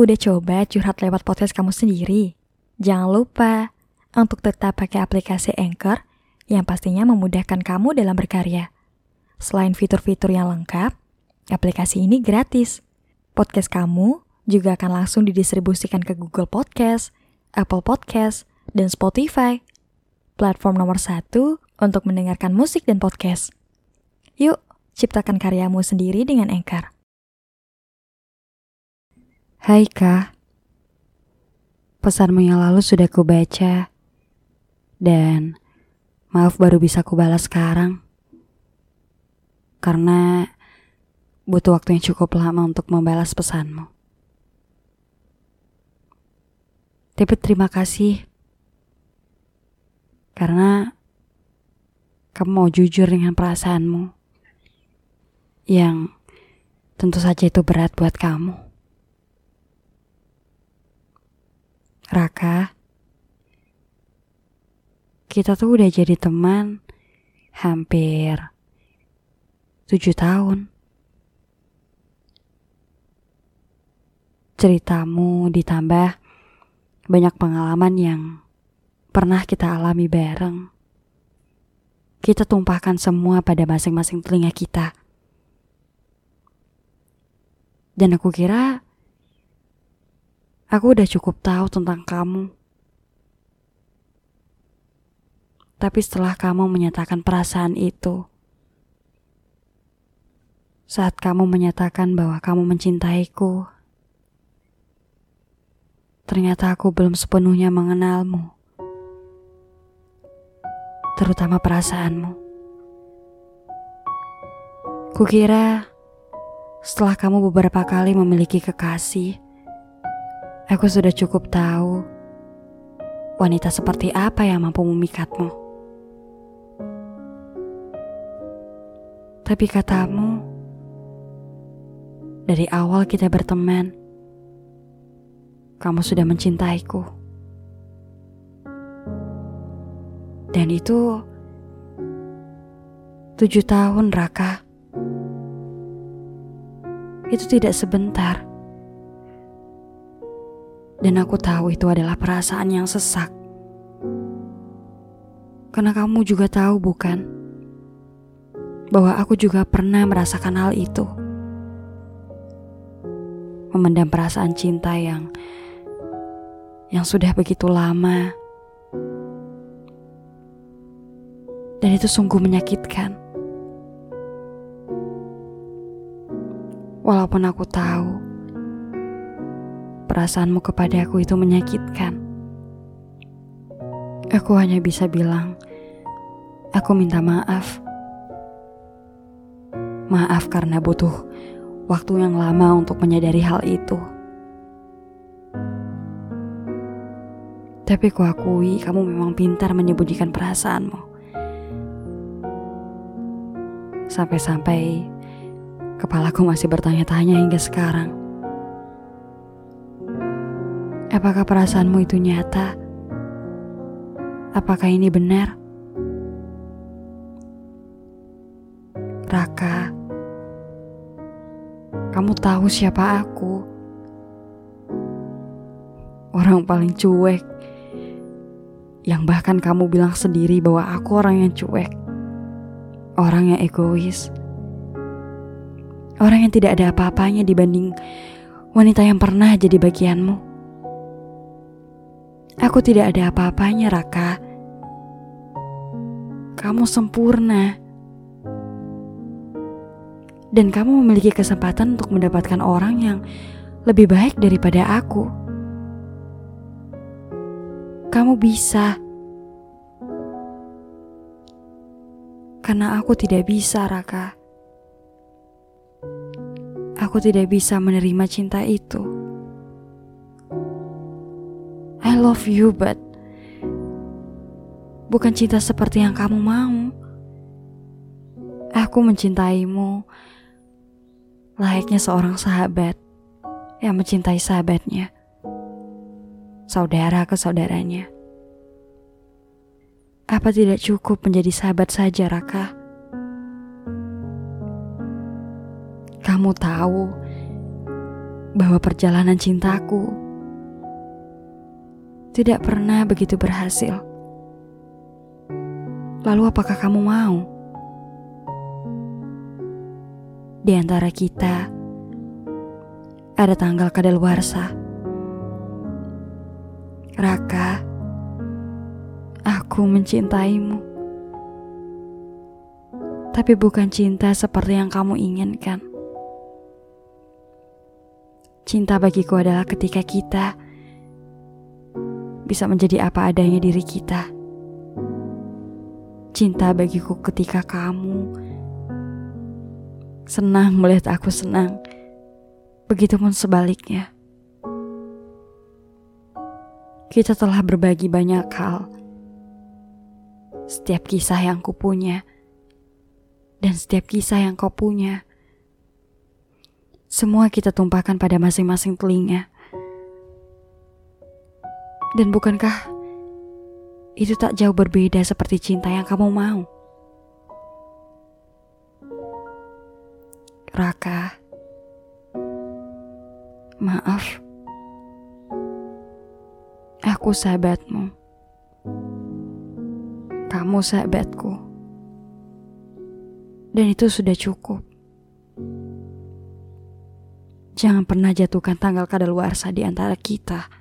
Udah coba curhat lewat podcast kamu sendiri? Jangan lupa untuk tetap pakai aplikasi Anchor yang pastinya memudahkan kamu dalam berkarya. Selain fitur-fitur yang lengkap, aplikasi ini gratis. Podcast kamu juga akan langsung didistribusikan ke Google Podcast, Apple Podcast, dan Spotify. Platform nomor satu untuk mendengarkan musik dan podcast. Yuk, ciptakan karyamu sendiri dengan Anchor. Hai Kak, pesanmu yang lalu sudah kubaca dan maaf baru bisa kubalas sekarang karena butuh waktu yang cukup lama untuk membalas pesanmu. Tapi terima kasih karena kamu mau jujur dengan perasaanmu yang tentu saja itu berat buat kamu. Raka, kita tuh udah jadi teman hampir tujuh tahun. Ceritamu ditambah banyak pengalaman yang pernah kita alami bareng. Kita tumpahkan semua pada masing-masing telinga kita. Dan aku kira Aku udah cukup tahu tentang kamu. Tapi setelah kamu menyatakan perasaan itu, saat kamu menyatakan bahwa kamu mencintaiku, ternyata aku belum sepenuhnya mengenalmu, terutama perasaanmu. Kukira setelah kamu beberapa kali memiliki kekasih, Aku sudah cukup tahu wanita seperti apa yang mampu memikatmu. Tapi katamu, dari awal kita berteman, kamu sudah mencintaiku. Dan itu tujuh tahun, Raka. Itu tidak sebentar. Dan aku tahu itu adalah perasaan yang sesak. Karena kamu juga tahu bukan? Bahwa aku juga pernah merasakan hal itu. Memendam perasaan cinta yang yang sudah begitu lama. Dan itu sungguh menyakitkan. Walaupun aku tahu perasaanmu kepada aku itu menyakitkan. Aku hanya bisa bilang, aku minta maaf. Maaf karena butuh waktu yang lama untuk menyadari hal itu. Tapi ku akui kamu memang pintar menyembunyikan perasaanmu. Sampai-sampai kepalaku masih bertanya-tanya hingga sekarang. Apakah perasaanmu itu nyata? Apakah ini benar? Raka, kamu tahu siapa aku? Orang paling cuek, yang bahkan kamu bilang sendiri bahwa aku orang yang cuek, orang yang egois, orang yang tidak ada apa-apanya dibanding wanita yang pernah jadi bagianmu. Aku tidak ada apa-apanya, Raka. Kamu sempurna. Dan kamu memiliki kesempatan untuk mendapatkan orang yang lebih baik daripada aku. Kamu bisa. Karena aku tidak bisa, Raka. Aku tidak bisa menerima cinta itu. Love you, but bukan cinta seperti yang kamu mau. Aku mencintaimu layaknya seorang sahabat yang mencintai sahabatnya, saudara ke saudaranya. Apa tidak cukup menjadi sahabat saja, Raka? Kamu tahu bahwa perjalanan cintaku tidak pernah begitu berhasil. Lalu apakah kamu mau? Di antara kita ada tanggal kadaluarsa. Raka, aku mencintaimu. Tapi bukan cinta seperti yang kamu inginkan. Cinta bagiku adalah ketika kita bisa menjadi apa adanya diri kita. Cinta bagiku ketika kamu senang melihat aku senang. Begitupun sebaliknya. Kita telah berbagi banyak hal. Setiap kisah yang kupunya dan setiap kisah yang kau punya semua kita tumpahkan pada masing-masing telinga. Dan bukankah itu tak jauh berbeda seperti cinta yang kamu mau? Raka, maaf. Aku sahabatmu. Kamu sahabatku. Dan itu sudah cukup. Jangan pernah jatuhkan tanggal kadaluarsa di antara kita.